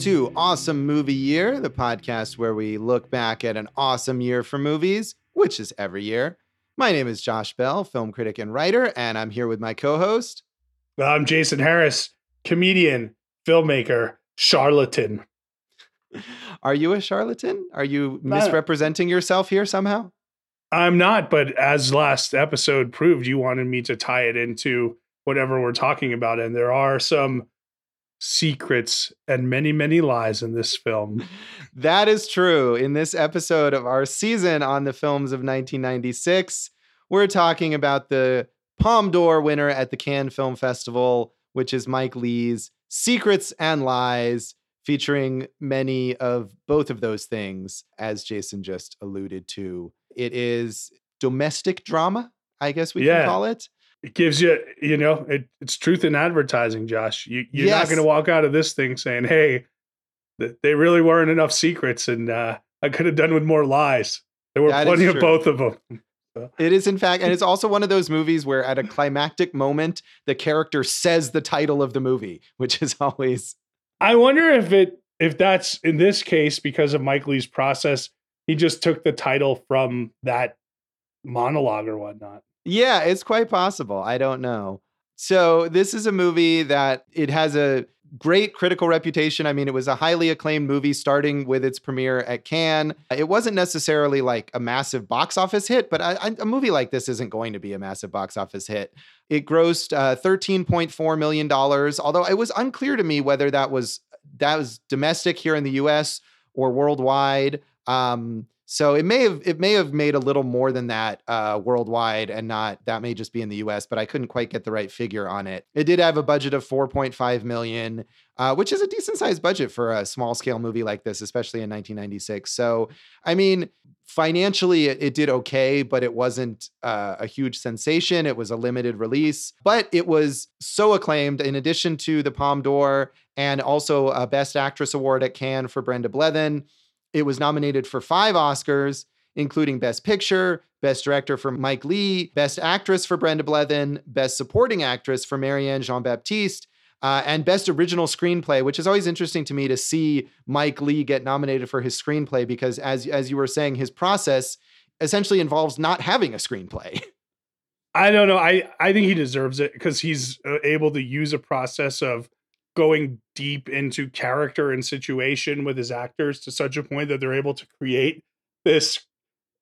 To Awesome Movie Year, the podcast where we look back at an awesome year for movies, which is every year. My name is Josh Bell, film critic and writer, and I'm here with my co host. I'm Jason Harris, comedian, filmmaker, charlatan. Are you a charlatan? Are you uh, misrepresenting yourself here somehow? I'm not, but as last episode proved, you wanted me to tie it into whatever we're talking about. And there are some secrets and many, many lies in this film. that is true. In this episode of our season on the films of 1996, we're talking about the Palme d'Or winner at the Cannes Film Festival, which is Mike Leigh's Secrets and Lies, featuring many of both of those things, as Jason just alluded to. It is domestic drama, I guess we yeah. can call it it gives you, you know, it, it's truth in advertising, Josh. You, you're yes. not going to walk out of this thing saying, "Hey, th- they really weren't enough secrets, and uh, I could have done with more lies." There were that plenty of both of them. It is, in fact, and it's also one of those movies where at a climactic moment, the character says the title of the movie, which is always. I wonder if it if that's in this case because of Mike Leigh's process, he just took the title from that monologue or whatnot. Yeah, it's quite possible. I don't know. So this is a movie that it has a great critical reputation. I mean, it was a highly acclaimed movie starting with its premiere at Cannes. It wasn't necessarily like a massive box office hit, but a, a movie like this isn't going to be a massive box office hit. It grossed uh, $13.4 million, although it was unclear to me whether that was that was domestic here in the US or worldwide. Um, so it may have it may have made a little more than that uh, worldwide, and not that may just be in the U.S. But I couldn't quite get the right figure on it. It did have a budget of 4.5 million, uh, which is a decent sized budget for a small scale movie like this, especially in 1996. So I mean, financially it, it did okay, but it wasn't uh, a huge sensation. It was a limited release, but it was so acclaimed. In addition to the Palme d'Or and also a Best Actress award at Cannes for Brenda Blethyn. It was nominated for five Oscars, including Best Picture, Best Director for Mike Leigh, Best Actress for Brenda Blethyn, Best Supporting Actress for Marianne Jean Baptiste, uh, and Best Original Screenplay, which is always interesting to me to see Mike Leigh get nominated for his screenplay because, as as you were saying, his process essentially involves not having a screenplay. I don't know. I I think he deserves it because he's uh, able to use a process of going deep into character and situation with his actors to such a point that they're able to create this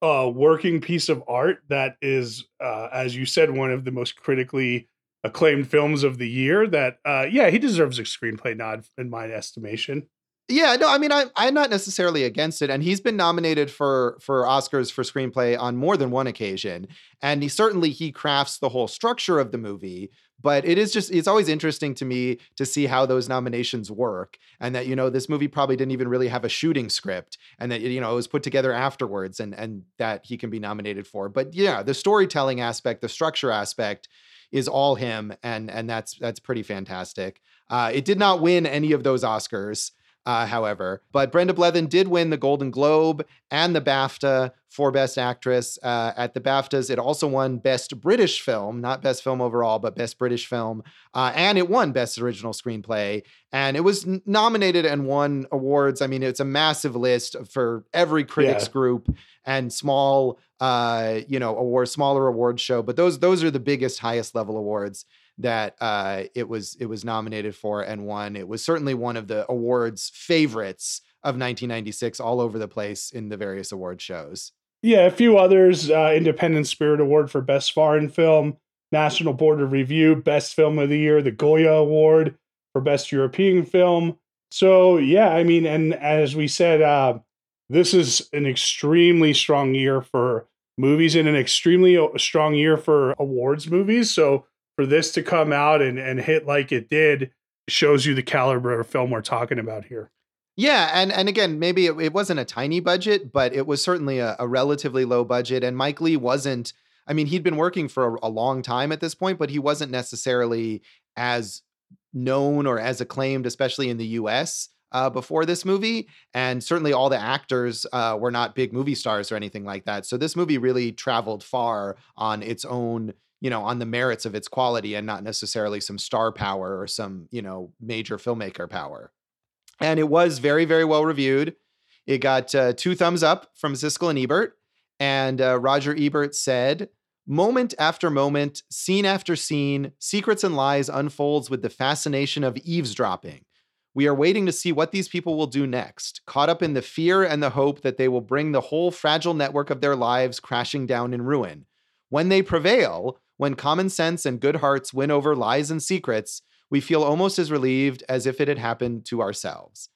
uh, working piece of art that is, uh, as you said, one of the most critically acclaimed films of the year. That, uh, yeah, he deserves a screenplay nod in my estimation. Yeah, no, I mean, I, I'm not necessarily against it, and he's been nominated for for Oscars for screenplay on more than one occasion, and he certainly he crafts the whole structure of the movie. But it is just it's always interesting to me to see how those nominations work, and that you know this movie probably didn't even really have a shooting script, and that you know it was put together afterwards, and and that he can be nominated for. But yeah, the storytelling aspect, the structure aspect, is all him, and and that's that's pretty fantastic. Uh, it did not win any of those Oscars uh, however. But Brenda Blethyn did win the Golden Globe and the BAFTA for Best Actress. Uh, at the BAFTAs, it also won Best British Film, not Best Film overall, but Best British Film. Uh, and it won Best Original Screenplay. And it was nominated and won awards. I mean, it's a massive list for every critics yeah. group and small, uh, you know, award, smaller award show. But those those are the biggest, highest level awards that uh, it was it was nominated for and won. It was certainly one of the awards favorites of 1996 all over the place in the various award shows. Yeah, a few others: uh, Independent Spirit Award for Best Foreign Film, National Board of Review Best Film of the Year, the Goya Award for Best European Film. So yeah, I mean, and as we said, uh, this is an extremely strong year for movies and an extremely strong year for awards movies. So for this to come out and, and hit like it did shows you the caliber of film we're talking about here. Yeah, and and again, maybe it, it wasn't a tiny budget, but it was certainly a, a, relatively low budget. And Mike Leigh wasn't. I mean, he'd been working for a, a long time at this point, but he wasn't necessarily as known or as acclaimed, especially in the U.S. Uh, before this movie, and certainly all the actors uh, were not big movie stars or anything like that. So this movie really traveled far on its own you know, on the merits of its quality and not necessarily some star power or some, you know, major filmmaker power. And it was very, very well reviewed. It got uh, two thumbs up from Siskel and Ebert. And uh, Roger Ebert said, Moment after moment, scene after scene, Secrets and Lies unfolds with the fascination of eavesdropping. We are waiting to see what these people will do next, caught up in the fear and the hope that they will bring the whole fragile network of their lives crashing down in ruin. When they prevail, when common sense and good hearts win over lies and secrets, we feel almost as relieved as if it had happened to ourselves.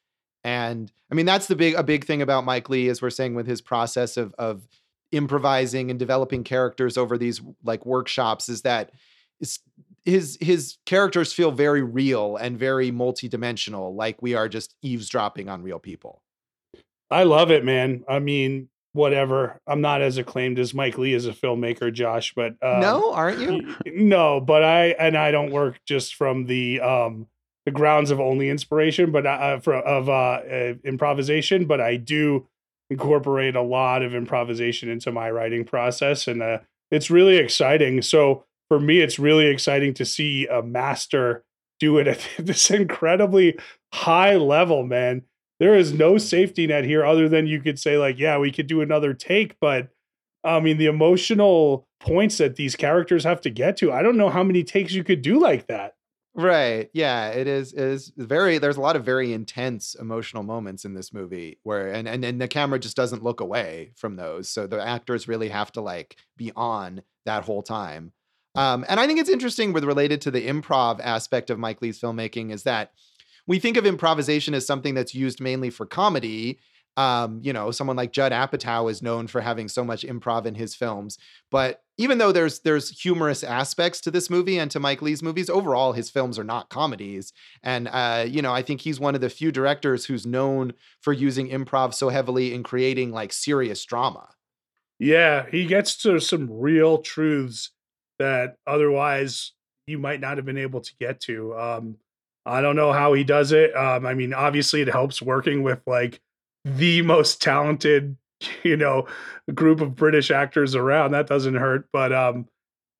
And I mean, that's the big a big thing about Mike Leigh, as we're saying with his process of of improvising and developing characters over these like workshops, is that his his characters feel very real and very multidimensional, like we are just eavesdropping on real people. I love it, man. I mean, whatever. I'm not as acclaimed as Mike Leigh as a filmmaker, Josh, but um, no, aren't you? No, but I and I don't work just from the um the grounds of only inspiration, but uh, uh for of uh, uh, improvisation. But I do incorporate a lot of improvisation into my writing process, and uh, it's really exciting. So for me, it's really exciting to see a master do it at this incredibly high level, man. There is no safety net here other than you could say, like, yeah, we could do another take, but I mean, the emotional points that these characters have to get to, I don't know how many takes you could do like that. Right. Yeah, it is it is very there's a lot of very intense emotional moments in this movie where and, and and the camera just doesn't look away from those. So the actors really have to like be on that whole time. Um, and I think it's interesting with related to the improv aspect of Mike Leigh's filmmaking is that we think of improvisation as something that's used mainly for comedy. Um, you know, someone like Judd Apatow is known for having so much improv in his films. But even though there's there's humorous aspects to this movie and to Mike Leigh's movies, overall his films are not comedies. And uh, you know, I think he's one of the few directors who's known for using improv so heavily in creating like serious drama. Yeah, he gets to some real truths that otherwise you might not have been able to get to. Um, I don't know how he does it. Um, I mean, obviously, it helps working with like the most talented, you know, group of British actors around. That doesn't hurt, but um,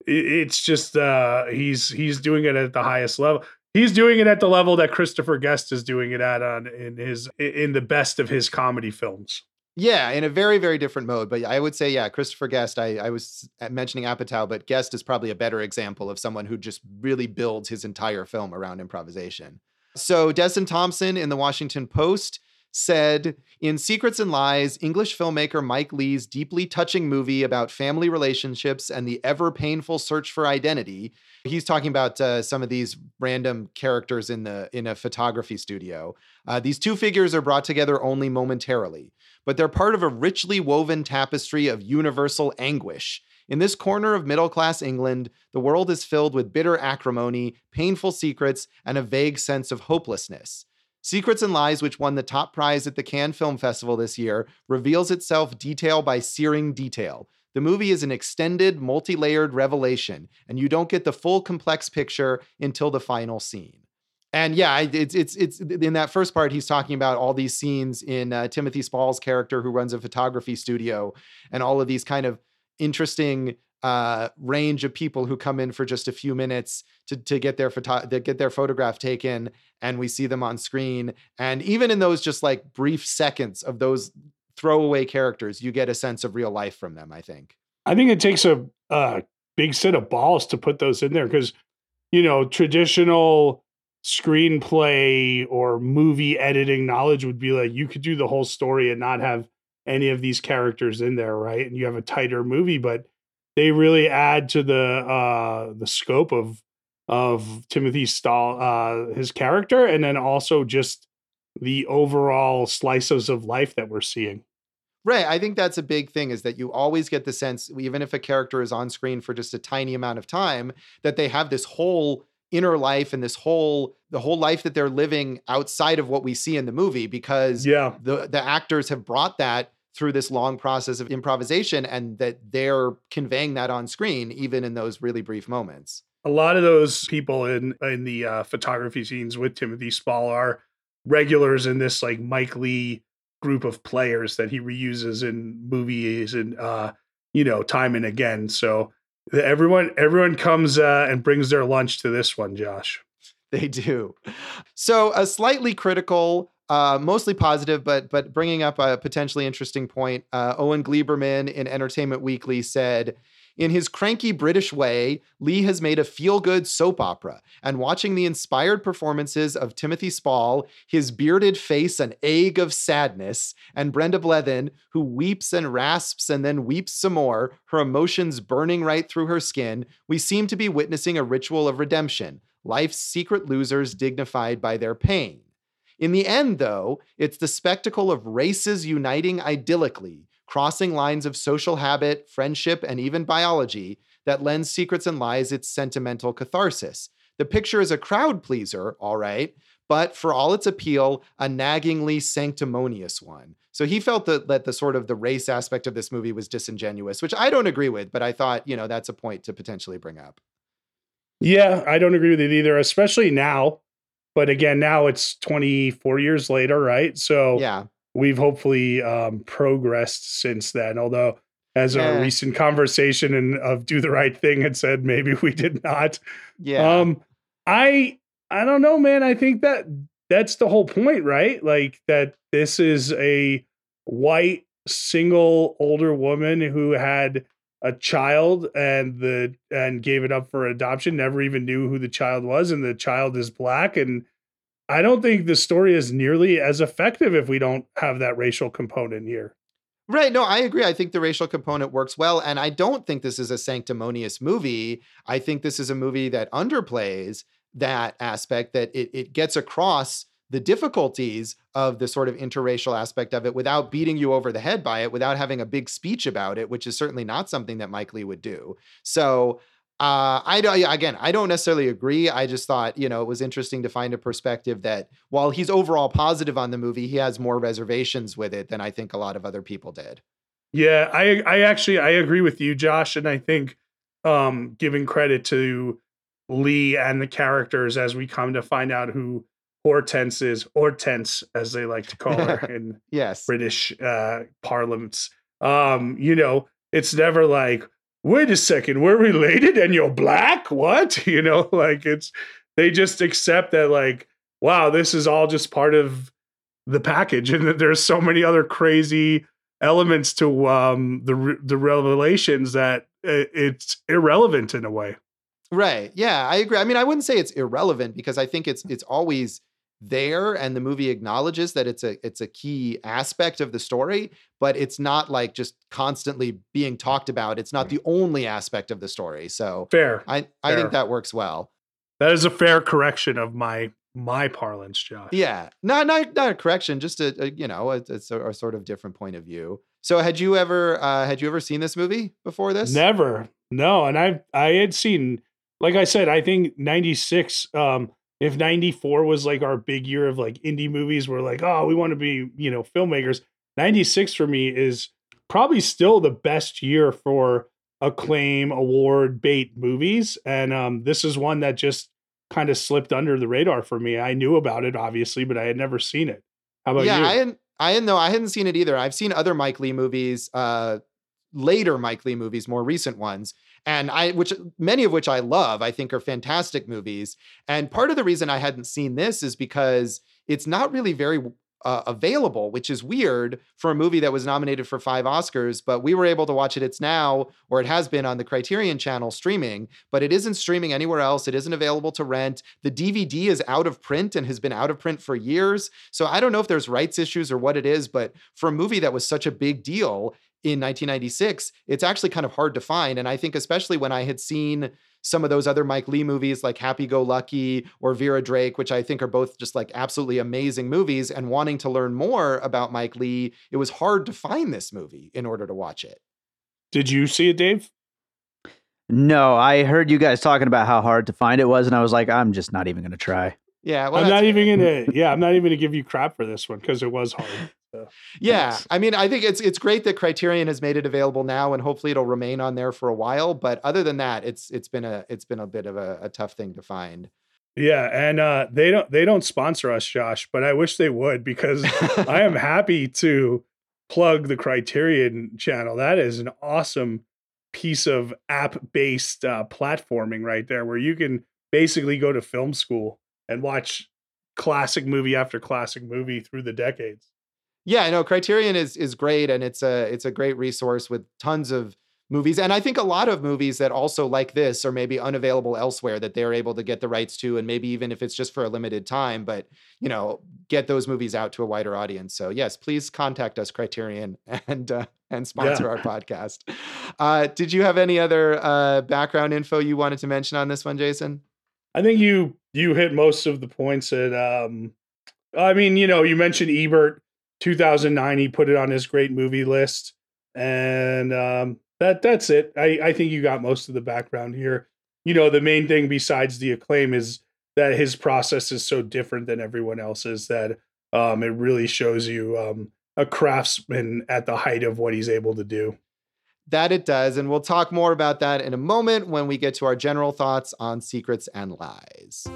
it, it's just uh, he's he's doing it at the highest level. He's doing it at the level that Christopher Guest is doing it at on in his in the best of his comedy films. Yeah, in a very, very different mode. But I would say, yeah, Christopher Guest, I, I was mentioning Apatow, but Guest is probably a better example of someone who just really builds his entire film around improvisation. So Desson Thomson in the Washington Post said in Secrets and Lies, English filmmaker Mike Leigh's deeply touching movie about family relationships and the ever painful search for identity. He's talking about uh, some of these random characters in the in a photography studio. Uh, these two figures are brought together only momentarily but they're part of a richly woven tapestry of universal anguish. In this corner of middle class England, the world is filled with bitter acrimony, painful secrets, and a vague sense of hopelessness. Secrets and Lies, which won the top prize at the Cannes Film Festival this year, reveals itself detail by searing detail. The movie is an extended, multi layered revelation, and you don't get the full complex picture until the final scene and yeah, it's it's it's in that first part he's talking about all these scenes in uh, Timothy Spall's character who runs a photography studio, and all of these kind of interesting uh, range of people who come in for just a few minutes to to get their photo to get their photograph taken, and we see them on screen. And even in those just like brief seconds of those throwaway characters, you get a sense of real life from them. I think. I think it takes a, a big set of balls to put those in there because you know traditional screenplay or movie editing knowledge would be like you could do the whole story and not have any of these characters in there, right? And you have a tighter movie, but they really add to the uh the scope of of Timothy Spall uh his character and then also just the overall slices of life that we're seeing. Right. I think that's a big thing is that you always get the sense, even if a character is on screen for just a tiny amount of time, that they have this whole inner life and this whole the whole life that they're living outside of what we see in the movie because yeah. the the actors have brought that through this long process of improvisation and that they're conveying that on screen even in those really brief moments. A lot of those people in in the uh, photography scenes with Timothy Spall are regulars in this like Mike Leigh group of players that he reuses in movies and uh you know time and again. So Everyone, everyone comes uh, and brings their lunch to this one, Josh. They do. So, a slightly critical uh, mostly positive, but but bringing up a potentially interesting point. Uh, Owen Gleiberman in Entertainment Weekly said, in his cranky British way, Lee has made a feel good soap opera, and watching the inspired performances of Timothy Spall, his bearded face an egg of sadness, and Brenda Blethyn, who weeps and rasps and then weeps some more, her emotions burning right through her skin, we seem to be witnessing a ritual of redemption, life's secret losers dignified by their pain. In the end, though, it's the spectacle of races uniting idyllically, crossing lines of social habit, friendship, and even biology that lends Secrets and Lies its sentimental catharsis. The picture is a crowd pleaser, all right, but for all its appeal, a naggingly sanctimonious one. So he felt that, that the sort of the race aspect of this movie was disingenuous, which I don't agree with, but I thought, you know, that's a point to potentially bring up. Yeah, I don't agree with it either, especially now. But again, now it's 24 years later, right? So yeah we've hopefully um, progressed since then. Although, as yeah. a recent conversation and of "Do the Right Thing" had said, maybe we did not. Yeah. Um, I I don't know, man. I think that that's the whole point, right? Like that this is a white single older woman who had a child and the and gave it up for adoption never even knew who the child was and the child is black and I don't think the story is nearly as effective if we don't have that racial component here. Right. No, I agree. I think the racial component works well. And I don't think this is a sanctimonious movie. I think this is a movie that underplays that aspect, that it, it gets across the difficulties of the sort of interracial aspect of it without beating you over the head by it, without having a big speech about it, which is certainly not something that Mike Leigh would do. So uh, I don't. Again, I don't necessarily agree. I just thought you know it was interesting to find a perspective that while he's overall positive on the movie, he has more reservations with it than I think a lot of other people did. Yeah, I I actually I agree with you, Josh, and I think um, giving credit to Leigh and the characters as we come to find out who Hortense is, Hortense as they like to call her in yes British uh, parliaments. Um, you know, it's never like wait a second, we're related and you're black? What? You know, like it's, they just accept that, like, wow, this is all just part of the package and that there's so many other crazy elements to um, the, the revelations that it's irrelevant in a way. Right. Yeah, I agree. I mean, I wouldn't say it's irrelevant because I think it's it's always there and the movie acknowledges that it's a it's a key aspect of the story but it's not like just constantly being talked about. It's not the only aspect of the story so fair i i fair. think that works well. That is a fair correction of my my parlance josh. Yeah not not, not a correction just a, a you know it's a, a, sort of different point of view. So had you ever uh had you ever seen this movie before this? Never no and i i had seen like i said i think 96 um if 94 was like our big year of like indie movies we're like oh we want to be you know filmmakers 96 for me is probably still the best year for acclaim award bait movies and um, this is one that just kind of slipped under the radar for me. I knew about it obviously but i had never seen it. How about yeah, you? I hadn't i didn't know i hadn't seen it either. I've seen other mike leigh movies uh later Mike Leigh movies, more recent ones, and I which many of which I love, I think are fantastic movies. And part of the reason I hadn't seen this is because it's not really very uh, available, which is weird for a movie that was nominated for five Oscars. But we were able to watch it. It's now, or it has been on the Criterion channel streaming, but it isn't streaming anywhere else. It isn't available to rent. The DVD is out of print and has been out of print for years. So I don't know if there's rights issues or what it is, but for a movie that was such a big deal, in 1996, it's actually kind of hard to find. And I think, especially when I had seen some of those other Mike Leigh movies like Happy Go Lucky or Vera Drake, which I think are both just like absolutely amazing movies, and wanting to learn more about Mike Leigh, it was hard to find this movie in order to watch it. Did you see it, Dave? No, I heard you guys talking about how hard to find it was, and I was like, I'm just not even going to try. Yeah, well, I'm not even gonna. Yeah, I'm not even gonna give you crap for this one because it was hard. So, yeah, thanks. I mean, I think it's it's great that Criterion has made it available now, and hopefully it'll remain on there for a while. But other than that, it's it's been a it's been a bit of a, a tough thing to find. Yeah, and uh, they don't they don't sponsor us, Josh, but I wish they would because I am happy to plug the Criterion channel. That is an awesome piece of app based uh, platforming right there, where you can basically go to film school and watch classic movie after classic movie through the decades. Yeah, I know Criterion is is great and it's a it's a great resource with tons of movies and I think a lot of movies that also like this are maybe unavailable elsewhere that they're able to get the rights to and maybe even if it's just for a limited time but you know get those movies out to a wider audience. So yes, please contact us Criterion and uh, and sponsor yeah. our podcast. Uh, did you have any other uh, background info you wanted to mention on this one, Jason? I think you you hit most of the points that um I mean, you know, you mentioned Ebert 2009 he put it on his great movie list and um that that's it. I I think you got most of the background here. You know, the main thing besides the acclaim is that his process is so different than everyone else's that um it really shows you um a craftsman at the height of what he's able to do. That it does. And we'll talk more about that in a moment when we get to our general thoughts on Secrets and Lies.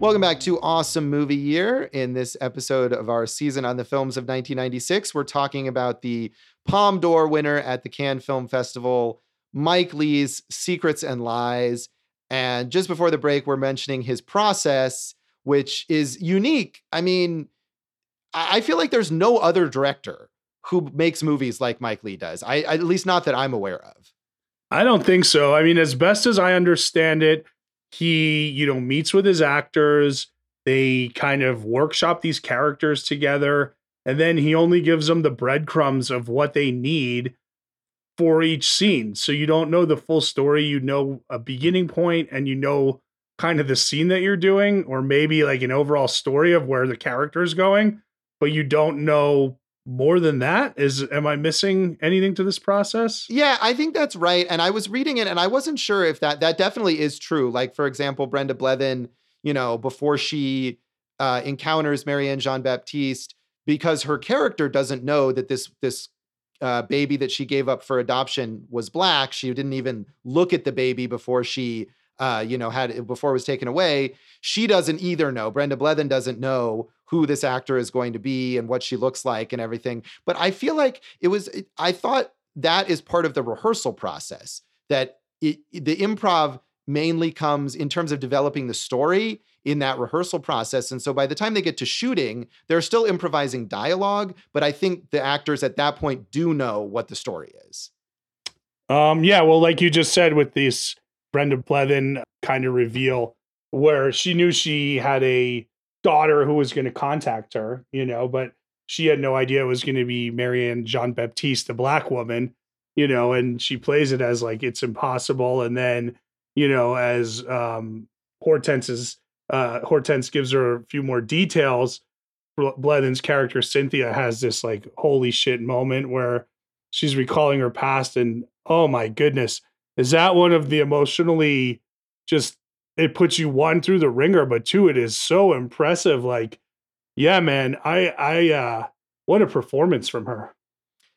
Welcome back to Awesome Movie Year. In this episode of our season on the films of 1996, we're talking about the Palme d'Or winner at the Cannes Film Festival, Mike Leigh's Secrets and Lies. And just before the break, we're mentioning his process which is unique. I mean, I feel like there's no other director who makes movies like Mike Leigh does. I at least not that I'm aware of. I don't think so. I mean, as best as I understand it, he, you know, meets with his actors, they kind of workshop these characters together, and then he only gives them the breadcrumbs of what they need for each scene. So you don't know the full story, you know a beginning point and you know kind of the scene that you're doing or maybe like an overall story of where the character is going but you don't know more than that? Is am i missing anything to this process? Yeah i think that's right and i was reading it and i wasn't sure if that that definitely is true. Like for example brenda blethyn you know before she uh, encounters marianne jean baptiste because her character doesn't know that this this uh, baby that she gave up for adoption was black she didn't even look at the baby before she uh, you know, had before it was taken away, she doesn't either know. Brenda Blethyn doesn't know who this actor is going to be and what she looks like and everything. But I feel like it was, I thought that is part of the rehearsal process, that it, the improv mainly comes in terms of developing the story in that rehearsal process. And so by the time they get to shooting, they're still improvising dialogue, but I think the actors at that point do know what the story is. Um, yeah, well, like you just said with these Brenda Blethyn kind of reveal where she knew she had a daughter who was going to contact her, you know, but she had no idea it was going to be Marianne Jean Baptiste, the black woman, you know, and she plays it as like it's impossible. And then, you know, as um Hortense's uh Hortense gives her a few more details, Blethyn's character Cynthia has this like holy shit moment where she's recalling her past and oh my goodness, is that one of the emotionally just it puts you one through the ringer, but two, it is so impressive. Like, yeah, man, I I uh what a performance from her.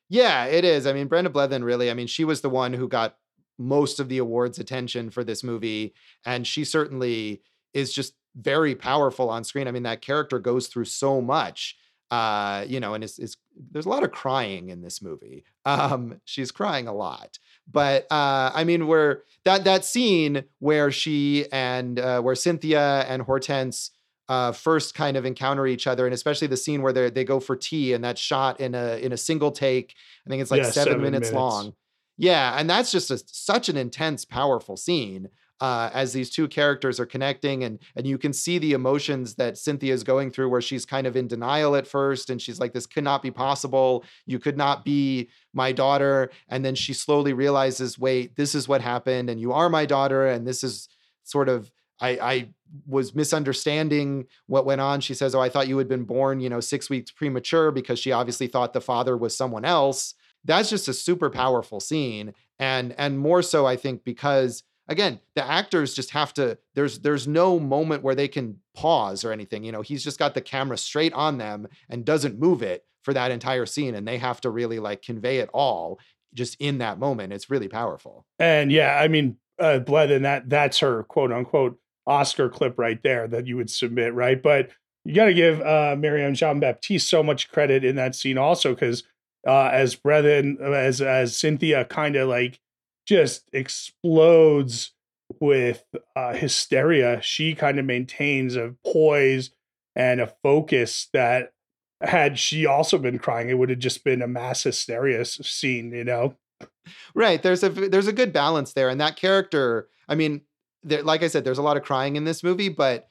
Yeah, it is. I mean, Brenda Blethyn really, I mean, she was the one who got most of the awards attention for this movie. And she certainly is just very powerful on screen. I mean, that character goes through so much. Uh, you know, and is, is there's a lot of crying in this movie. Um, she's crying a lot. But uh, I mean, where that that scene where she and uh, where Cynthia and Hortense uh, first kind of encounter each other, and especially the scene where they they go for tea, and that shot in a in a single take. I think it's like yeah, seven, seven minutes, minutes, long. Yeah, and that's just a, such an intense, powerful scene uh, as these two characters are connecting and and you can see the emotions that Cynthia is going through where she's kind of in denial at first and she's like this could not be possible you could not be my daughter and then she slowly realizes wait this is what happened and you are my daughter and this is sort of I, I was misunderstanding what went on. She says, "Oh, I thought you had been born, you know, six weeks premature," because she obviously thought the father was someone else. That's just a super powerful scene, and and more so, I think, because again the actors just have to there's there's no moment where they can pause or anything you know he's just got the camera straight on them and doesn't move it for that entire scene and they have to really like convey it all just in that moment it's really powerful. And yeah i mean uh and that that's her quote unquote oscar clip right there that you would submit right? But you got to give uh marianne jean baptiste so much credit in that scene also because uh as Blethyn as as cynthia kind of like just explodes with uh, hysteria. She kind of maintains a poise and a focus that had she also been crying, it would have just been a mass hysteria scene, you know? Right. There's a there's a good balance there, and that character. I mean, there, like I said, there's a lot of crying in this movie, but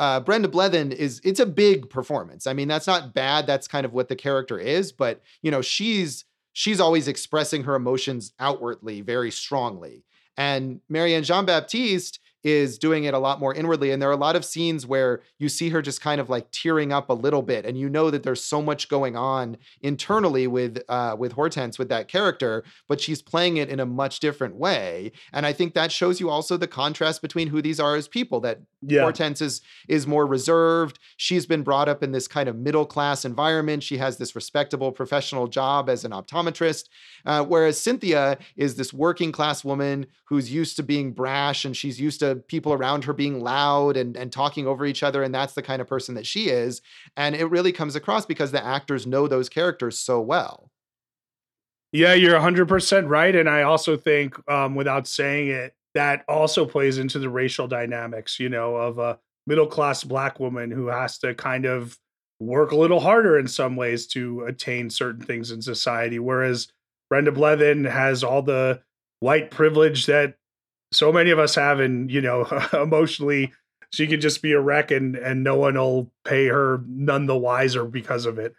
uh, Brenda Blethyn is it's a big performance. I mean, that's not bad. That's kind of what the character is, but you know, she's she's always expressing her emotions outwardly very strongly. And Marianne Jean Baptiste is doing it a lot more inwardly. And there are a lot of scenes where you see her just kind of like tearing up a little bit, and you know that there's so much going on internally with uh, with Hortense with that character, but she's playing it in a much different way. And I think that shows you also the contrast between who these are as people. That yeah. Hortense is is more reserved. She's been brought up in this kind of middle class environment. She has this respectable professional job as an optometrist, uh, whereas Cynthia is this working class woman who's used to being brash and she's used to people around her being loud and, and talking over each other. And that's the kind of person that she is. And it really comes across because the actors know those characters so well. Yeah, you're 100% right. And I also think, um, without saying it, that also plays into the racial dynamics, you know, of a middle class black woman who has to kind of work a little harder in some ways to attain certain things in society. Whereas Brenda Blethyn has all the white privilege that so many of us have, and you know, emotionally, she can just be a wreck, and and no one will pay her none the wiser because of it.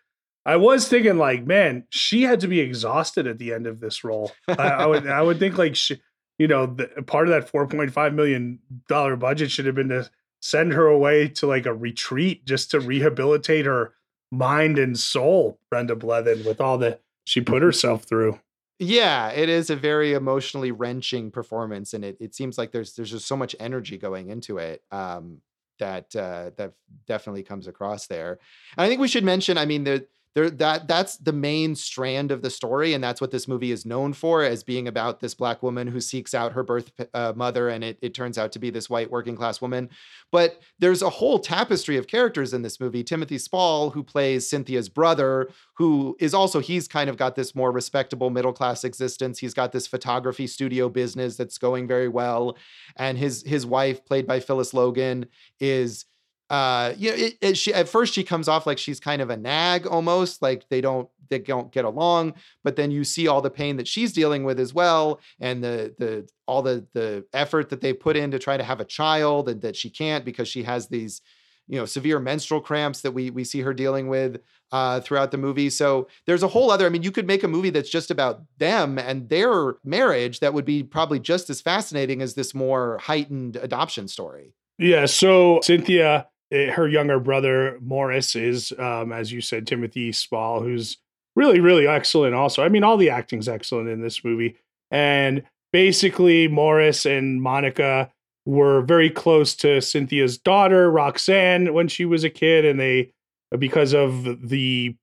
I was thinking, like, man, she had to be exhausted at the end of this role. I, I would, I would think, like, she, you know, the, part of that four point five million dollar budget should have been to send her away to like a retreat just to rehabilitate her mind and soul. Brenda Blethyn with all that she put herself through. Yeah, it is a very emotionally wrenching performance, and it it seems like there's there's just so much energy going into it. Um, that uh, that definitely comes across there. And I think we should mention. I mean, the there that that's the main strand of the story and that's what this movie is known for as being about this black woman who seeks out her birth uh, mother and it, it turns out to be this white working class woman. But there's a whole tapestry of characters in this movie. Timothy spall who plays cynthia's brother who is also he's kind of got this more respectable middle class existence. He's got this photography studio business that's going very well. And his his wife played by phyllis logan is uh you know it, it, she at first she comes off like she's kind of a nag almost like they don't they don't get along but then you see all the pain that she's dealing with as well and the the all the the effort that they put in to try to have a child and that she can't because she has these you know severe menstrual cramps that we we see her dealing with uh, throughout the movie. So there's a whole other i mean you could make a movie that's just about them and their marriage that would be probably just as fascinating as this more heightened adoption story. Yeah so cynthia it, her younger brother Morris is, um, as you said, Timothy Spall, who's really, really excellent. Also, I mean, all the acting's excellent in this movie, and basically Morris and Monica were very close to Cynthia's daughter Roxanne when she was a kid, and they because of the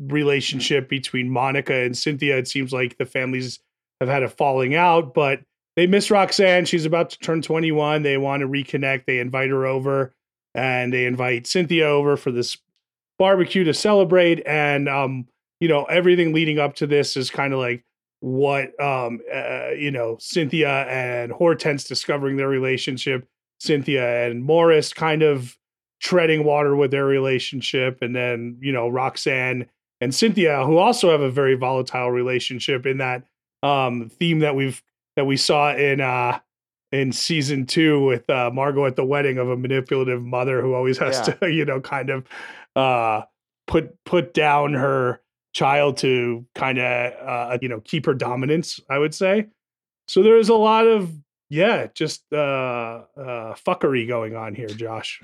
relationship between Monica and Cynthia, it seems like the families have had a falling out, but they miss Roxanne. She's about to turn 21. They want to reconnect. They invite her over and they invite Cynthia over for this barbecue to celebrate. And um, you know, everything leading up to this is kind of like what um, uh, you know, Cynthia and Hortense discovering their relationship, Cynthia and Morris kind of treading water with their relationship, and then you know, Roxanne and Cynthia, who also have a very volatile relationship in that um, theme that we've that we saw in uh in season two with uh, Margot at the wedding of a manipulative mother who always has yeah. to, you know, kind of uh, put put down her child to kind of, uh, you know, keep her dominance. I would say. So there's a lot of yeah, just uh, uh, fuckery going on here, Josh.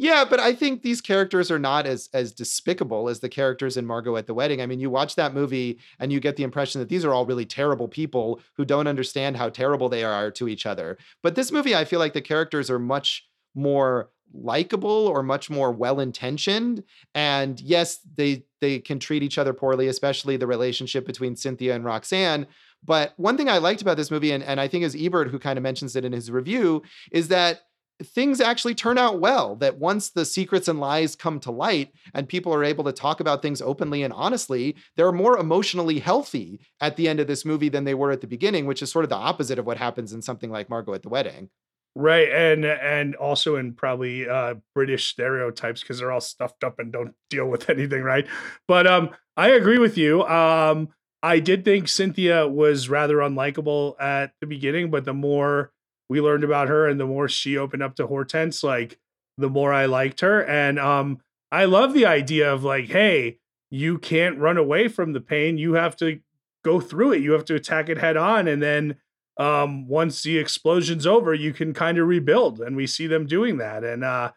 Yeah, but I think these characters are not as as despicable as the characters in Margot at the Wedding. I mean, you watch that movie and you get the impression that these are all really terrible people who don't understand how terrible they are to each other. But this movie, I feel like the characters are much more likable or much more well-intentioned and yes they they can treat each other poorly especially the relationship between cynthia and roxanne but one thing i liked about this movie and, and i think is ebert who kind of mentions it in his review is that things actually turn out well. That once the secrets and lies come to light and people are able to talk about things openly and honestly, they're more emotionally healthy at the end of this movie than they were at the beginning, which is sort of the opposite of what happens in something like Margot at the Wedding. Right, and and also in probably uh, British stereotypes because they're all stuffed up and don't deal with anything, right? But um, I agree with you. Um, I did think Cynthia was rather unlikable at the beginning, but the more we learned about her and the more she opened up to Hortense, like the more I liked her. And um, I love the idea of like, hey, you can't run away from the pain. You have to go through it. You have to attack it head on. And then um, once the explosion's over, you can kind of rebuild. And we see them doing that. And uh,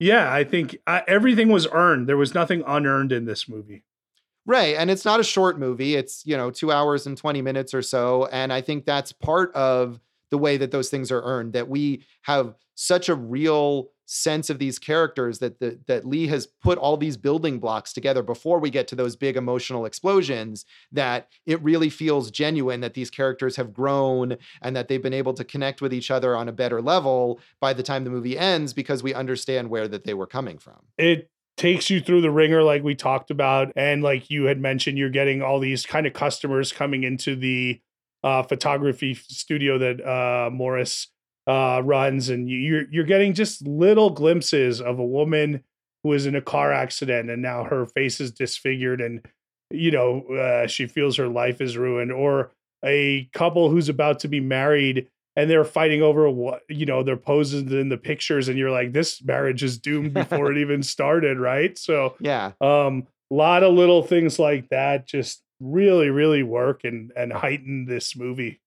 yeah, I think uh, everything was earned. There was nothing unearned in this movie. Right. And it's not a short movie. It's, you know, two hours and 20 minutes or so. And I think that's part of the way that those things are earned, that we have such a real sense of these characters that the, that Leigh has put all these building blocks together before we get to those big emotional explosions that it really feels genuine that these characters have grown and that they've been able to connect with each other on a better level by the time the movie ends because we understand where that they were coming from. It takes you through the ringer like we talked about and like you had mentioned you're getting all these kind of customers coming into the uh, photography studio that uh, Morris uh, runs, and you're you're getting just little glimpses of a woman who is in a car accident and now her face is disfigured and you know uh, she feels her life is ruined, or a couple who's about to be married and they're fighting over what you know their poses in the pictures and you're like this marriage is doomed before it even started right? So yeah. um a lot of little things like that just really really work and and heighten this movie.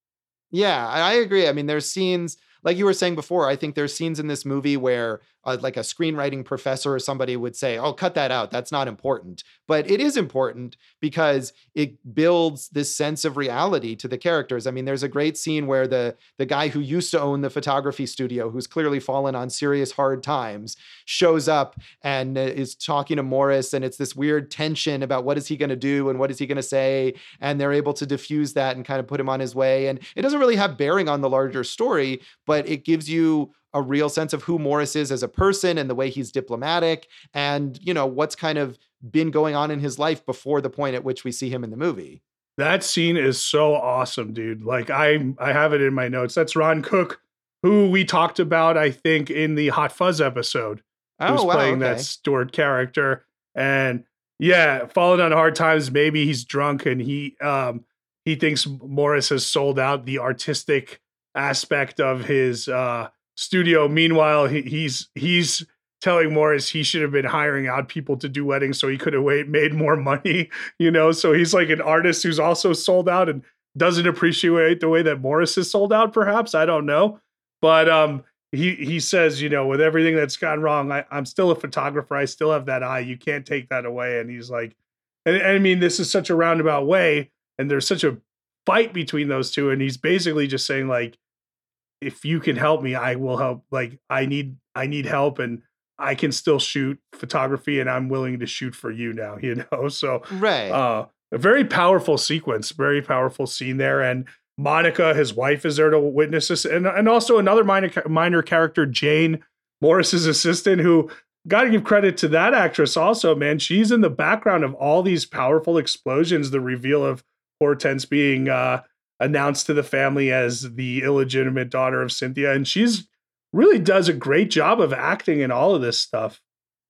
Yeah i agree i mean there's scenes like you were saying before i think there's scenes in this movie where uh, like a screenwriting professor or somebody would say, "Oh, cut that out. That's not important." But it is important because it builds this sense of reality to the characters. I mean, there's a great scene where the the guy who used to own the photography studio, who's clearly fallen on serious hard times, shows up and uh, is talking to Morris, and it's this weird tension about what is he going to do and what is he going to say, and they're able to diffuse that and kind of put him on his way. And it doesn't really have bearing on the larger story, but it gives you a real sense of who Morris is as a person and the way he's diplomatic and, you know, what's kind of been going on in his life before the point at which we see him in the movie. That scene is so awesome, dude. Like I I have it in my notes. That's Ron Cook, who we talked about, I think, in the Hot Fuzz episode. Oh, who's wow, playing okay. that Stuart character. And yeah, falling on hard times, maybe he's drunk and he um he thinks Morris has sold out the artistic aspect of his uh studio. Meanwhile, he, he's he's telling Morris he should have been hiring out people to do weddings so he could have made more money, you know. So he's like an artist who's also sold out and doesn't appreciate the way that Morris is sold out. Perhaps I don't know, but um, he he says, you know, with everything that's gone wrong, I, I'm still a photographer. I still have that eye. You can't take that away. And he's like, and, and I mean, this is such a roundabout way, and there's such a fight between those two, and he's basically just saying like if you can help me, I will help. Like I need I need help and I can still shoot photography and I'm willing to shoot for you now, you know? So right. uh a very powerful sequence, very powerful scene there. And Monica, his wife, is there to witness this. And and also another minor minor character, Jane, Morris's assistant, who gotta give credit to that actress also, man. She's in the background of all these powerful explosions, the reveal of Hortense being uh announced to the family as the illegitimate daughter of Cynthia. And she's really does a great job of acting in all of this stuff.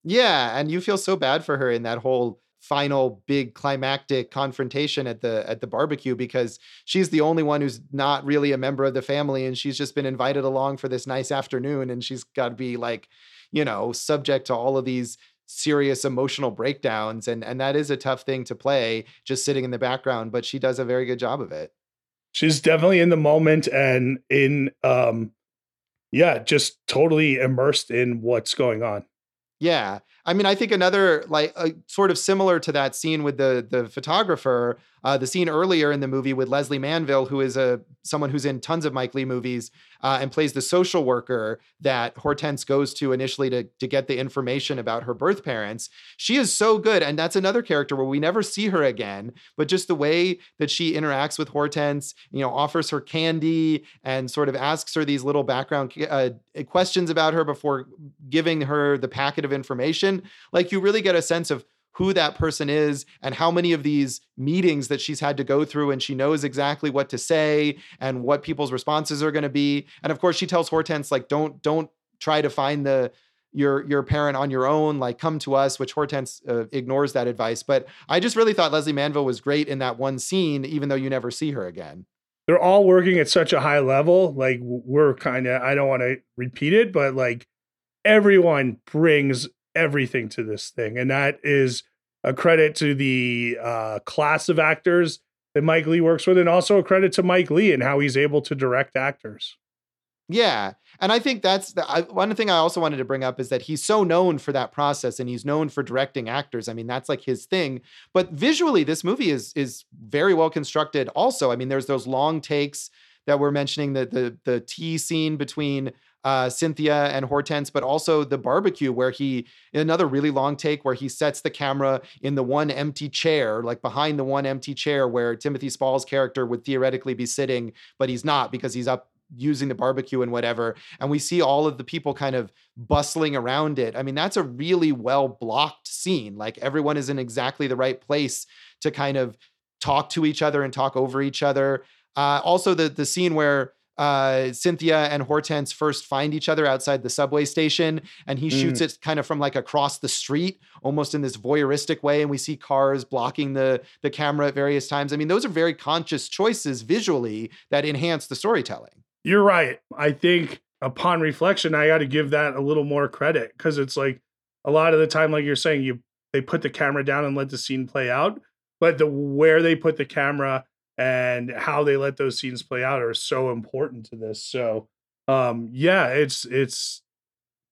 Yeah, and you feel so bad for her in that whole final big climactic confrontation at the at the barbecue because she's the only one who's not really a member of the family and she's just been invited along for this nice afternoon and she's got to be like, you know, subject to all of these serious emotional breakdowns and and that is a tough thing to play just sitting in the background, but she does a very good job of it she's definitely in the moment and in um yeah just totally immersed in what's going on. Yeah. I mean, I think another like uh, sort of similar to that scene with the the photographer, uh, the scene earlier in the movie with Lesley Manville, who is a someone who's in tons of Mike Leigh movies uh, and plays the social worker that Hortense goes to initially to to get the information about her birth parents. She is so good, and that's another character where we never see her again, but just the way that she interacts with Hortense, you know, offers her candy and sort of asks her these little background uh, questions about her before giving her the packet of information. Like you really get a sense of who that person is and how many of these meetings that she's had to go through and she knows exactly what to say and what people's responses are going to be. And of course she tells hortense like don't don't try to find the your your parent on your own like come to us which hortense uh, ignores that advice. But i just really thought lesley manville was great in that one scene even though you never see her again. They're all working at such a high level like we're kind of i don't want to repeat it but like everyone brings everything to this thing. And that is a credit to the uh, class of actors that Mike Leigh works with, and also a credit to Mike Leigh and how he's able to direct actors. Yeah. And I think that's the I, one thing I also wanted to bring up is that he's so known for that process and he's known for directing actors. I mean, that's like his thing. But visually, this movie is is very well constructed also. I mean, there's those long takes that we're mentioning, the the the tea scene between uh, Cynthia and Hortense, but also the barbecue where he, another really long take where he sets the camera in the one empty chair, like behind the one empty chair where Timothy Spall's character would theoretically be sitting, but he's not because he's up using the barbecue and whatever. And we see all of the people kind of bustling around it. I mean, that's a really well blocked scene. Like everyone is in exactly the right place to kind of talk to each other and talk over each other. Uh, also, the the scene where uh, Cynthia and Hortense first find each other outside the subway station, and he mm. shoots it kind of from like across the street, almost in this voyeuristic way. And we see cars blocking the the camera at various times. I mean, those are very conscious choices visually that enhance the storytelling. You're right. I think upon reflection, I got to give that a little more credit because it's like a lot of the time, like you're saying, you they put the camera down and let the scene play out, but the where they put the camera and how they let those scenes play out are so important to this. So, um, yeah, it's it's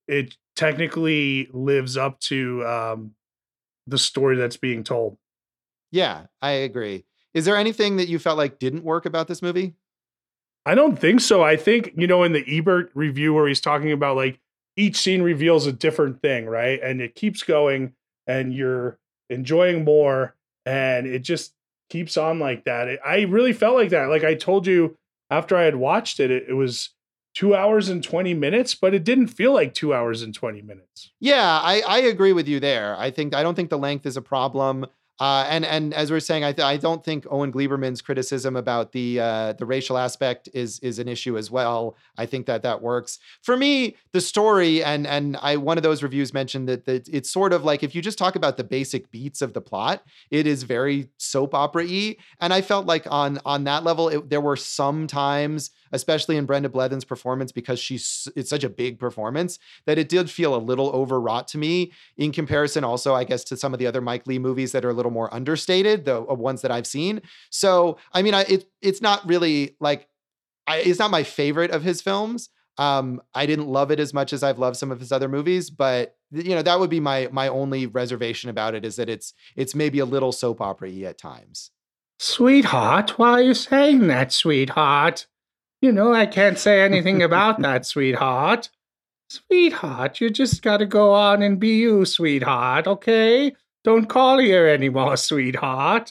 it technically lives up to um, the story that's being told. Yeah, I agree. Is there anything that you felt like didn't work about this movie? I don't think so. I think, you know, in the Ebert review where he's talking about like each scene reveals a different thing, right? And it keeps going and you're enjoying more and it just keeps on like that. It, I really felt like that. Like I told you after I had watched it, it, it was two hours and 20 minutes, but it didn't feel like two hours and 20 minutes. Yeah, I, I agree with you there. I think I don't think the length is a problem. Uh, and and as we are saying, I, th- I don't think Owen Gleiberman's criticism about the uh, the racial aspect is is an issue as well. I think that that works for me. The story and and I one of those reviews mentioned that that it's sort of like if you just talk about the basic beats of the plot, it is very soap opera y. And I felt like on on that level, it, there were some times especially in Brenda Blethyn's performance because she's it's such a big performance that it did feel a little overwrought to me in comparison also I guess to some of the other Mike Leigh movies that are a little more understated the uh, ones that I've seen. So I mean I it it's not really like I, it's not my favorite of his films. Um, I didn't love it as much as I've loved some of his other movies, but you know that would be my my only reservation about it is that it's it's maybe a little soap opera at times. Sweetheart, why are you saying that, sweetheart? You know, I can't say anything about that, sweetheart. Sweetheart, you just gotta go on and be you, sweetheart, okay? Don't call here anymore, sweetheart.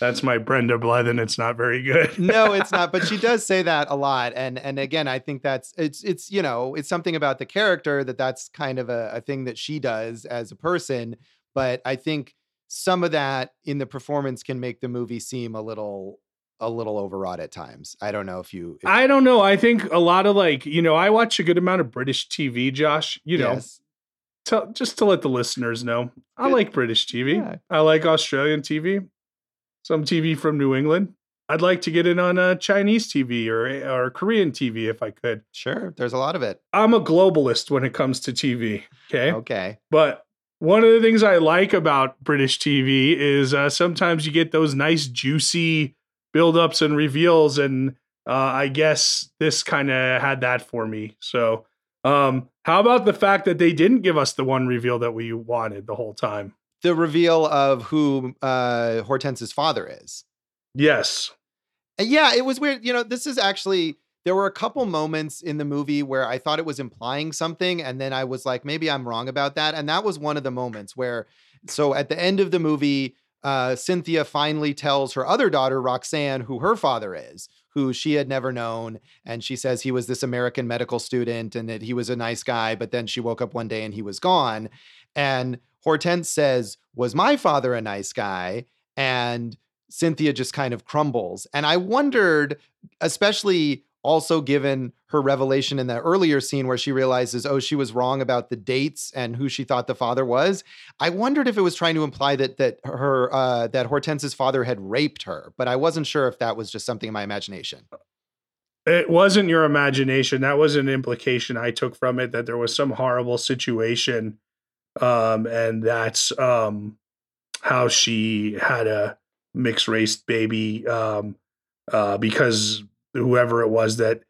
That's my Brenda Blethyn. It's not very good. no, it's not. But she does say that a lot, and and again, I think that's it's it's you know it's something about the character that that's kind of a, a thing that she does as a person. But I think some of that in the performance can make the movie seem a little a little overwrought at times. I don't know if you. If I don't know. I think a lot of like you know I watch a good amount of British TV, Josh. You know, yes. To, just to let the listeners know, I like British TV. Yeah. I like Australian TV. Some TV from New England. I'd like to get in on a Chinese TV or or Korean TV if I could. Sure, there's a lot of it. I'm a globalist when it comes to TV. Okay. Okay. But one of the things I like about British TV is uh, sometimes you get those nice juicy buildups and reveals, and uh, I guess this kind of had that for me. So Um, how about the fact that they didn't give us the one reveal that we wanted the whole time? The reveal of who uh, Hortense's father is. Yes. And yeah, it was weird. You know, this is actually there were a couple moments in the movie where I thought it was implying something, and then I was like, maybe I'm wrong about that. And that was one of the moments where, so at the end of the movie, uh, Cynthia finally tells her other daughter, Roxanne, who her father is, who she had never known. And she says he was this American medical student and that he was a nice guy. But then she woke up one day and he was gone. And Hortense says, Was my father a nice guy? And Cynthia just kind of crumbles. And I wondered, especially also given her revelation in that earlier scene where she realizes, oh, she was wrong about the dates and who she thought the father was. I wondered if it was trying to imply that that her uh, that Hortense's father had raped her, but I wasn't sure if that was just something in my imagination. It wasn't your imagination. That was an implication I took from it that there was some horrible situation, um, and that's um, how she had a mixed race baby um, uh, because whoever it was that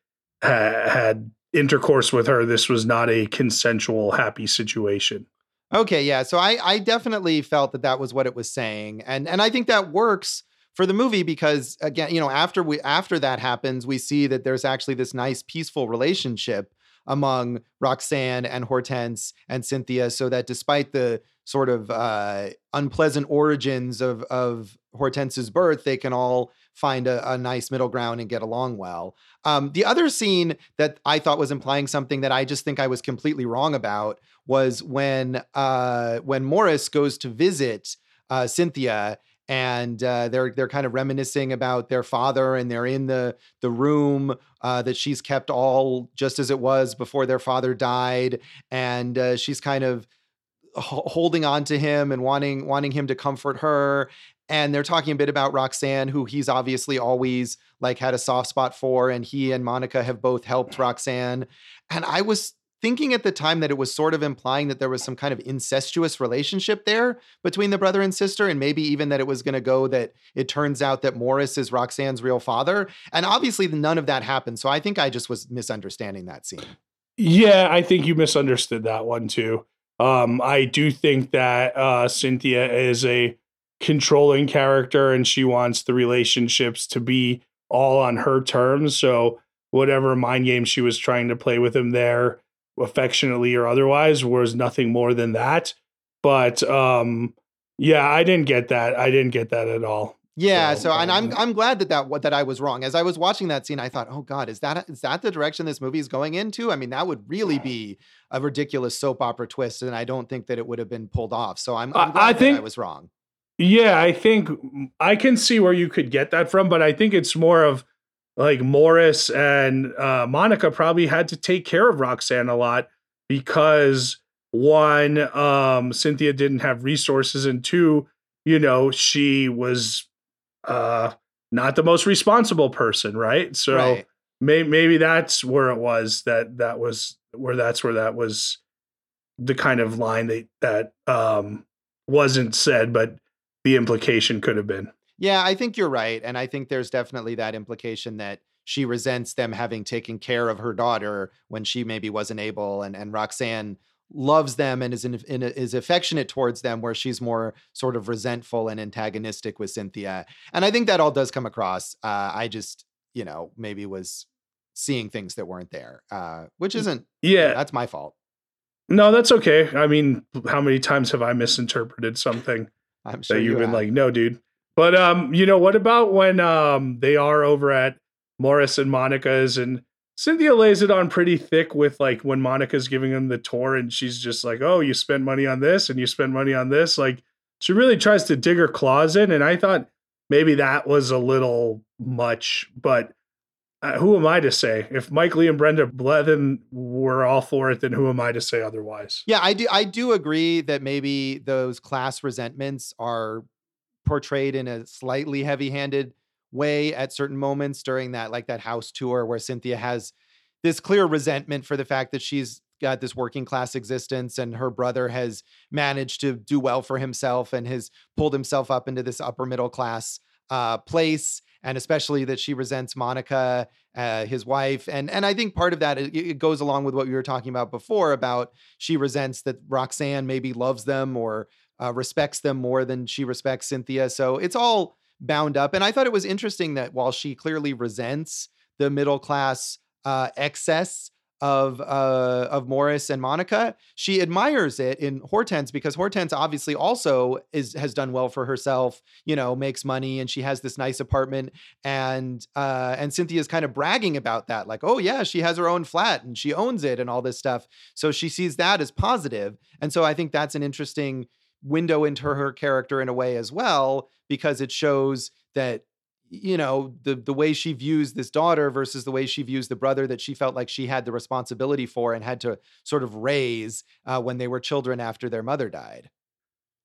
ha- had intercourse with her, this was not a consensual, happy situation. Okay, yeah. So I I definitely felt that that was what it was saying, and and I think that works for the movie because again, you know, after we after that happens, we see that there's actually this nice peaceful relationship among Roxanne and Hortense and Cynthia, so that despite the sort of uh, unpleasant origins of of Hortense's birth, they can all find a, a, nice middle ground and get along well. Um, the other scene that I thought was implying something that I just think I was completely wrong about was when uh, when Morris goes to visit uh, Cynthia and uh, they're they're kind of reminiscing about their father, and they're in the the room uh, that she's kept all just as it was before their father died, and uh, she's kind of holding on to him and wanting wanting him to comfort her and they're talking a bit about Roxanne, who he's obviously always like had a soft spot for, and he and Monica have both helped Roxanne. And I was thinking at the time that it was sort of implying that there was some kind of incestuous relationship there between the brother and sister, and maybe even that it was going to go that it turns out that Morris is Roxanne's real father. And obviously, none of that happened. So I think I just was misunderstanding that scene. Yeah, I think you misunderstood that one too. Um, I do think that uh, Cynthia is a controlling character and she wants the relationships to be all on her terms. So whatever mind game she was trying to play with him there, affectionately or otherwise, was nothing more than that. But um yeah, I didn't get that. I didn't get that at all. Yeah, so, so and I'm I'm glad that that that I was wrong. As I was watching that scene, I thought, "Oh God, is that is that the direction this movie is going into?" I mean, that would really be a ridiculous soap opera twist, and I don't think that it would have been pulled off. So I'm, I'm I think I was wrong. Yeah, I think I can see where you could get that from, but I think it's more of like Morris and uh, Monica probably had to take care of Roxanne a lot because one, um, Cynthia didn't have resources, and two, you know, she was uh, not the most responsible person, right? So right. May- maybe that's where it was that that was where that's where that was the kind of line that that um, wasn't said, but the implication could have been. Yeah, I think you're right. And I think there's definitely that implication that she resents them having taken care of her daughter when she maybe wasn't able. And, and Roxanne loves them and is in, in, is affectionate towards them where she's more sort of resentful and antagonistic with Cynthia. And I think that all does come across. Uh, I just, you know, maybe was seeing things that weren't there, uh, which isn't, yeah, that's my fault. No, that's okay. I mean, how many times have I misinterpreted something? I'm sure you've you been have. like, no, dude. But um, you know, what about when um they are over at Morris and Monica's and Cynthia lays it on pretty thick with like when Monica's giving him the tour and she's just like, Oh, you spend money on this and you spend money on this. Like she really tries to dig her claws in. And I thought maybe that was a little much, but uh, who am I to say? If Mike Leigh and Brenda Blethyn were all for it, then who am I to say otherwise? Yeah, I do. I do agree that maybe those class resentments are portrayed in a slightly heavy-handed way at certain moments during that, like that house tour where Cynthia has this clear resentment for the fact that she's got this working class existence and her brother has managed to do well for himself and has pulled himself up into this upper middle class uh, place, and especially that she resents Monica, uh, his wife, and and I think part of that it, it goes along with what we were talking about before about she resents that Roxanne maybe loves them or uh, respects them more than she respects Cynthia. So it's all bound up, and I thought it was interesting that while she clearly resents the middle class uh, excess of uh, of Morris and Monica. She admires it in Hortense because Hortense obviously also is has done well for herself. You know, makes money and she has this nice apartment. And uh, and Cynthia's kind of bragging about that, like, oh yeah, she has her own flat and she owns it and all this stuff. So she sees that as positive. And so I think that's an interesting window into her character in a way as well because it shows that you know the the way she views this daughter versus the way she views the brother that she felt like she had the responsibility for and had to sort of raise uh, when they were children after their mother died.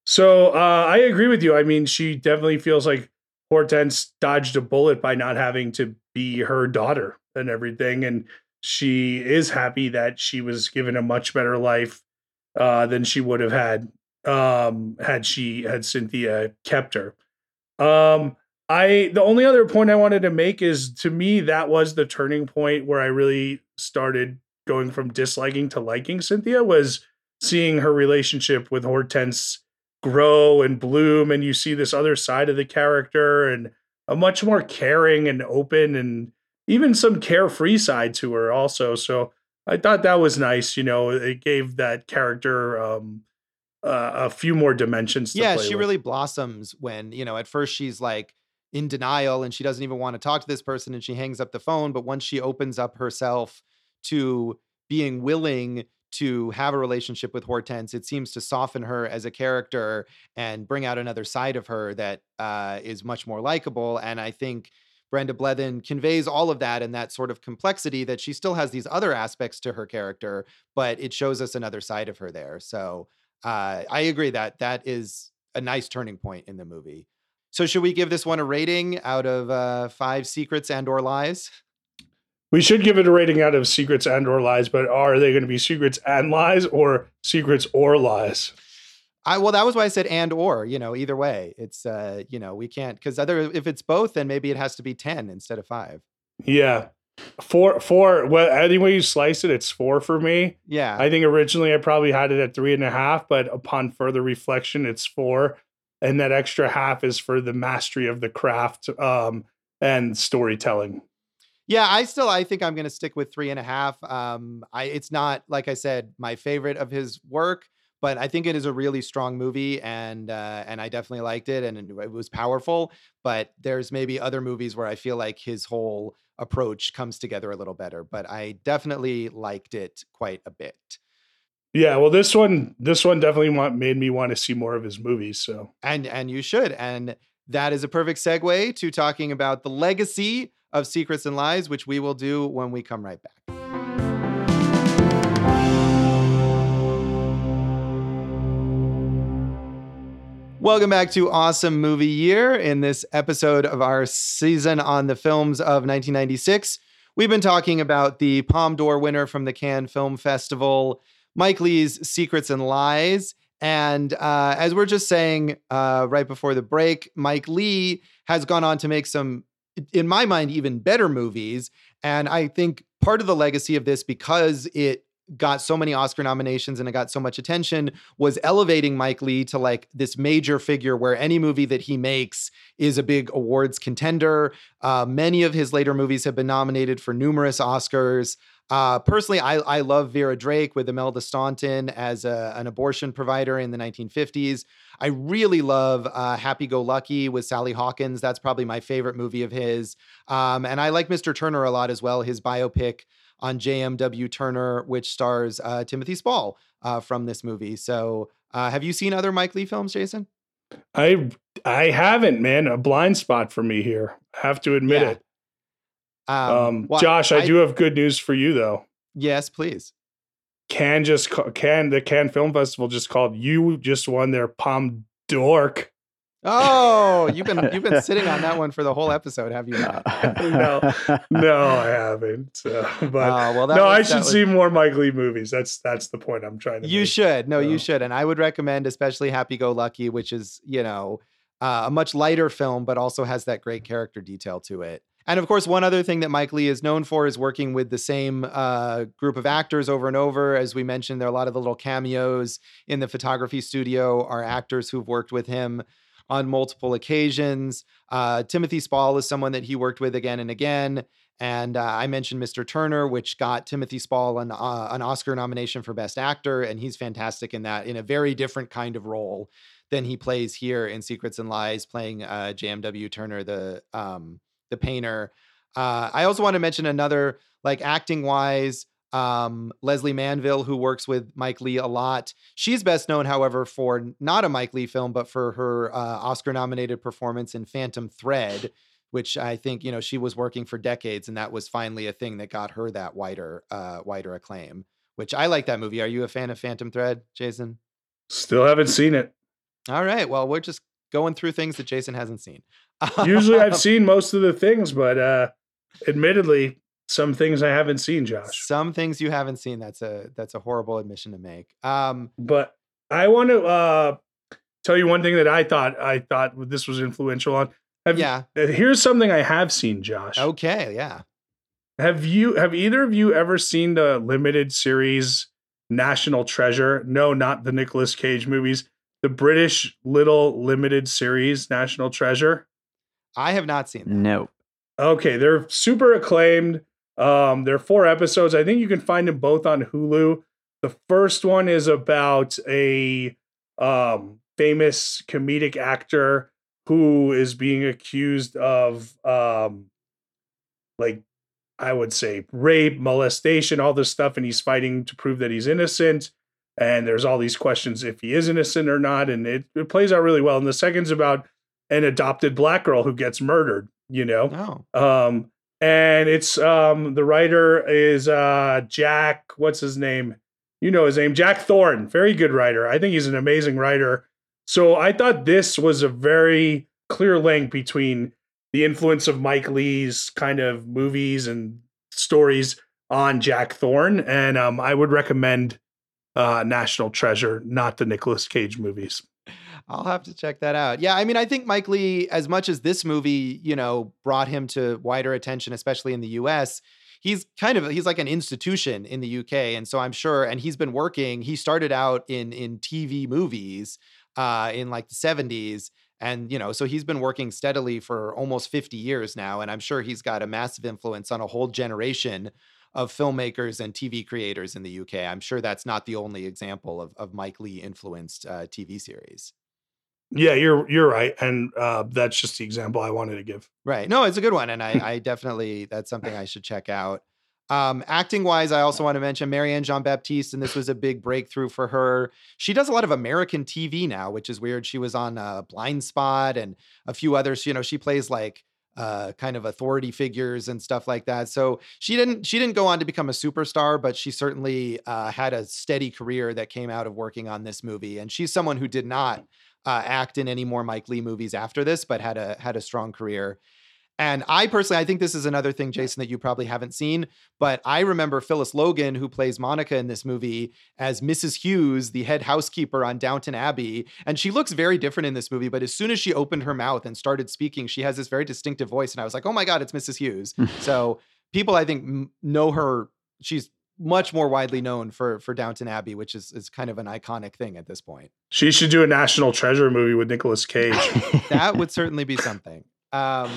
So uh, I agree with you. I mean, she definitely feels like Hortense dodged a bullet by not having to be her daughter and everything, and she is happy that she was given a much better life uh, than she would have had um, had she had Cynthia kept her. Um, I the only other point I wanted to make is to me that was the turning point where I really started going from disliking to liking Cynthia was seeing her relationship with Hortense grow and bloom and you see this other side of the character and a much more caring and open and even some carefree side to her also so I thought that was nice you know it gave that character um, uh, a few more dimensions yeah she with. really blossoms when you know at first she's like in denial and she doesn't even want to talk to this person and she hangs up the phone. But once she opens up herself to being willing to have a relationship with Hortense, it seems to soften her as a character and bring out another side of her that uh, is much more likable. And I think Brenda Blethyn conveys all of that and that sort of complexity that she still has these other aspects to her character, but it shows us another side of her there. So uh, I agree that that is a nice turning point in the movie. So should we give this one a rating out of uh, five secrets and or lies? We should give it a rating out of secrets and or lies, but are they going to be secrets and lies or secrets or lies? I well, that was why I said and or. You know, either way, it's uh, you know, we can't because other if it's both, then maybe it has to be ten instead of five. Yeah, four four. Well, any way you slice it, it's four for me. Yeah, I think originally I probably had it at three and a half, but upon further reflection, it's four and that extra half is for the mastery of the craft um, and storytelling. Yeah, I still I think I'm going to stick with three and a half. Um, I it's not like I said my favorite of his work, but I think it is a really strong movie, and uh, and I definitely liked it, and it was powerful. But there's maybe other movies where I feel like his whole approach comes together a little better. But I definitely liked it quite a bit. Yeah, well, this one, this one definitely want, made me want to see more of his movies. So, and and you should, and that is a perfect segue to talking about the legacy of Secrets and Lies, which we will do when we come right back. Welcome back to Awesome Movie Year. In this episode of our season on the films of 1996, we've been talking about the Palme d'Or winner from the Cannes Film Festival, Mike Leigh's Secrets and Lies. And uh, as we're just saying uh, right before the break, Mike Leigh has gone on to make some, in my mind, even better movies. And I think part of the legacy of this, because it got so many Oscar nominations and it got so much attention was elevating Mike Leigh to like this major figure where any movie that he makes is a big awards contender. Uh, many of his later movies have been nominated for numerous Oscars. Uh, personally, I, I love Vera Drake with Imelda Staunton as a, an abortion provider in the 1950s. I really love uh, Happy Go Lucky with Sally Hawkins. That's probably my favorite movie of his. Um, and I like Mr. Turner a lot as well, his biopic on JMW Turner, which stars uh, Timothy Spall uh, from this movie. So, uh, have you seen other Mike Leigh films, Jason? I I haven't, man. A blind spot for me here. I have to admit yeah. it. Um, um, well, Josh, I, I, do have good news for you though. Yes, please. Can just can the Cannes Film Festival just called you just won their Palme Dork. Oh, you've been you've been sitting on that one for the whole episode, have you? Not? no, no, I haven't. Uh, but uh, well, no, was, I should was... see more Mike Leigh movies. That's that's the point I'm trying to. You make. should. No, you should, and I would recommend especially Happy Go Lucky, which is you know uh, a much lighter film, but also has that great character detail to it. And of course, one other thing that Mike Leigh is known for is working with the same uh, group of actors over and over. As we mentioned, there are a lot of the little cameos in the photography studio are actors who've worked with him on multiple occasions. Uh, Timothy Spall is someone that he worked with again and again. And uh, I mentioned Mr. Turner, which got Timothy Spall an, uh, an Oscar nomination for Best Actor, and he's fantastic in that, in a very different kind of role than he plays here in Secrets and Lies, playing uh, JMW Turner, the um, the painter. Uh, I also want to mention another, like acting wise, um, Lesley Manville, who works with Mike Leigh a lot. She's best known, however, for not a Mike Leigh film, but for her uh, Oscar nominated performance in Phantom Thread, which I think you know she was working for decades, and that was finally a thing that got her that wider uh, wider acclaim. Which I like that movie. Are you a fan of Phantom Thread, Jason? Still haven't seen it. All right. Well, we're just going through things that Jason hasn't seen. Usually I've seen most of the things, but uh admittedly, some things I haven't seen, Josh. Some things you haven't seen. That's a that's a horrible admission to make. Um, but I want to uh tell you one thing that I thought I thought this was influential on. Have, yeah. uh, Here's something I have seen, Josh. Okay. Yeah. Have you have either of you ever seen the limited series National Treasure? No, not the Nicolas Cage movies. The British little limited series National Treasure. I have not seen that. Nope. Okay, they're super acclaimed. Um, they're four episodes. I think you can find them both on Hulu. The first one is about a um, famous comedic actor who is being accused of um, like I would say rape, molestation, all this stuff, and he's fighting to prove that he's innocent. And there's all these questions if he is innocent or not, and it, it plays out really well. And the second's about an adopted black girl who gets murdered, you know. Oh. Um, and it's um the writer is uh Jack, what's his name? You know his name, Jack Thorne. Very good writer. I think he's an amazing writer. So I thought this was a very clear link between the influence of Mike Leigh's kind of movies and stories on Jack Thorne, and um, I would recommend uh, National Treasure, not the Nicolas Cage movies. I'll have to check that out. Yeah, I mean, I think Mike Leigh, as much as this movie, you know, brought him to wider attention, especially in the US, he's kind of he's like an institution in the UK. And so I'm sure, and he's been working, he started out in in TV movies uh in like the 70s. And, you know, so he's been working steadily for almost 50 years now. And I'm sure he's got a massive influence on a whole generation of filmmakers and TV creators in the UK. I'm sure that's not the only example of, of Mike leigh influenced uh, TV series. Yeah, you're you're right, and uh, that's just the example I wanted to give. Right. No, it's a good one, and I, I definitely that's something I should check out. Um, acting wise, I also want to mention Marianne Jean Baptiste, and this was a big breakthrough for her. She does a lot of American TV now, which is weird. She was on uh, Blind Spot and a few others. You know, she plays like uh, kind of authority figures and stuff like that. So she didn't she didn't go on to become a superstar, but she certainly uh, had a steady career that came out of working on this movie. And she's someone who did not uh, act in any more Mike Leigh movies after this, but had a had a strong career. And I personally, I think this is another thing, Jason, that you probably haven't seen. But I remember Phyllis Logan, who plays Monica in this movie, as Mrs. Hughes, the head housekeeper on Downton Abbey. And she looks very different in this movie. But as soon as she opened her mouth and started speaking, she has this very distinctive voice. And I was like, oh my God, it's Mrs. Hughes. so people, I think, know her. She's much more widely known for for Downton Abbey, which is is kind of an iconic thing at this point. She should do a National Treasure movie with Nicolas Cage. that would certainly be something. Um,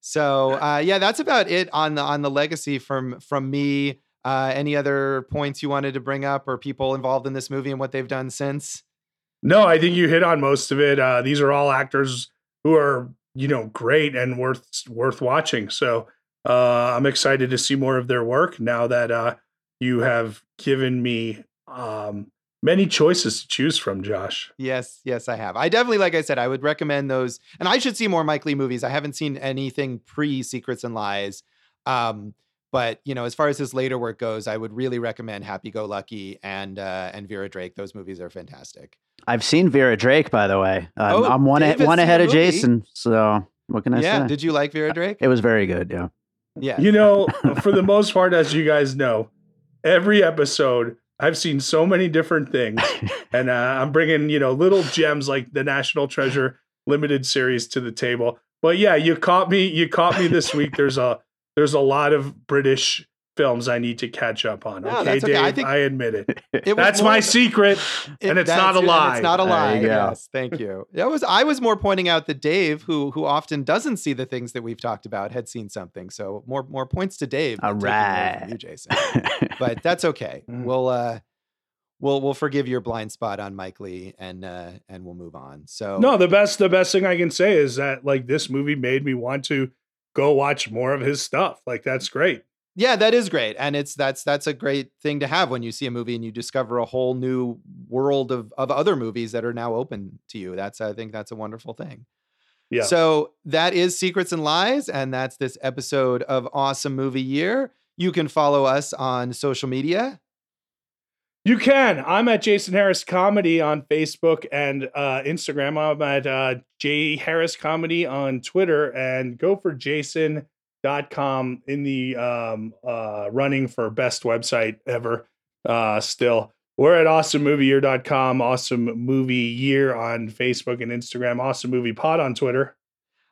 so uh, yeah, that's about it on the on the legacy from from me. Uh, any other points you wanted to bring up, or people involved in this movie and what they've done since? No, I think you hit on most of it. Uh, these are all actors who are you know great and worth worth watching. So uh, I'm excited to see more of their work now that uh, you have given me um, many choices to choose from, Josh. Yes, yes, I have. I definitely, like I said, I would recommend those. And I should see more Mike Leigh movies. I haven't seen anything pre Secrets and Lies. Um, but you know, as far as his later work goes, I would really recommend Happy Go Lucky and uh, and Vera Drake. Those movies are fantastic. I've seen Vera Drake, by the way. I'm, Oh, I'm one, David's one ahead of movie? Jason. So what can I yeah. say? Yeah, did you like Vera Drake? it was very good. Yeah. yeah. You know, for the most part, as you guys know, every episode I've seen so many different things, and uh, I'm bringing you know little gems like the National Treasure limited series to the table. But yeah, you caught me. You caught me this week. There's a there's a lot of British films I need to catch up on. No, okay, that's okay. Dave, I I, admit it. It That's more my secret. It- and it's not a it, lie. It's not a There lie. you go. Yes, thank you. That was I was more pointing out that Dave, who who often doesn't see the things that we've talked about, had seen something. So more more points to Dave. than All taking away from right. you, Jason. But that's okay. Mm. We'll uh we'll we'll forgive your blind spot on Mike Leigh and uh and we'll move on. So No, the best the best thing I can say is that like this movie made me want to go watch more of his stuff. Like that's great. Yeah, that is great. And it's that's that's a great thing to have when you see a movie and you discover a whole new world of of other movies that are now open to you. That's I think that's a wonderful thing. Yeah. So that is Secrets and Lies and that's this episode of Awesome Movie Year. You can follow us on social media. You can. I'm at Jason Harris Comedy on Facebook and uh, Instagram. I'm at uh, J Harris Comedy on Twitter and go for jason.com in the um, uh, running for best website ever uh, still. We're at awesomemovieyear.com, awesome movie year on Facebook and Instagram, awesome movie pod on Twitter.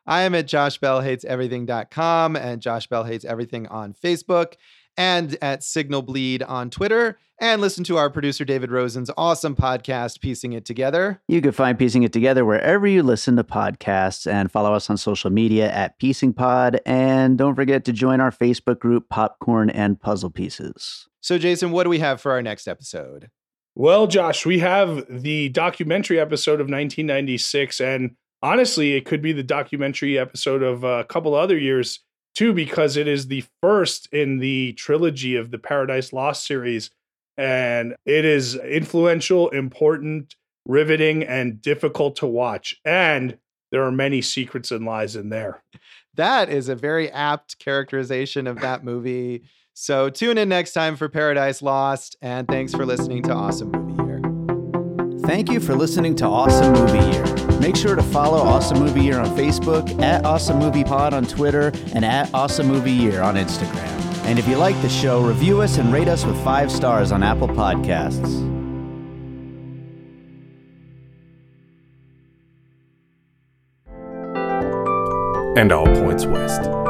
I am at joshbellhateseverything.com and Josh Bell Hates Everything on Facebook and at Signal Bleed on Twitter. And listen to our producer David Rosen's awesome podcast, Piecing It Together. You can find Piecing It Together wherever you listen to podcasts and follow us on social media at Piecing Pod. And don't forget to join our Facebook group, Popcorn and Puzzle Pieces. So, Jason, what do we have for our next episode? Well, Josh, we have the documentary episode of 1996, and honestly, it could be the documentary episode of a couple other years too, because it is the first in the trilogy of the Paradise Lost series, and it is influential, important, riveting, and difficult to watch. And there are many secrets and lies in there. That is a very apt characterization of that movie. So, tune in next time for Paradise Lost. And thanks for listening to Awesome Movie Year. Thank you for listening to Awesome Movie Year. Make sure to follow Awesome Movie Year on Facebook, at Awesome Movie Pod on Twitter, and at Awesome Movie Year on Instagram. And if you like the show, review us and rate us with five stars on Apple Podcasts. and all points west.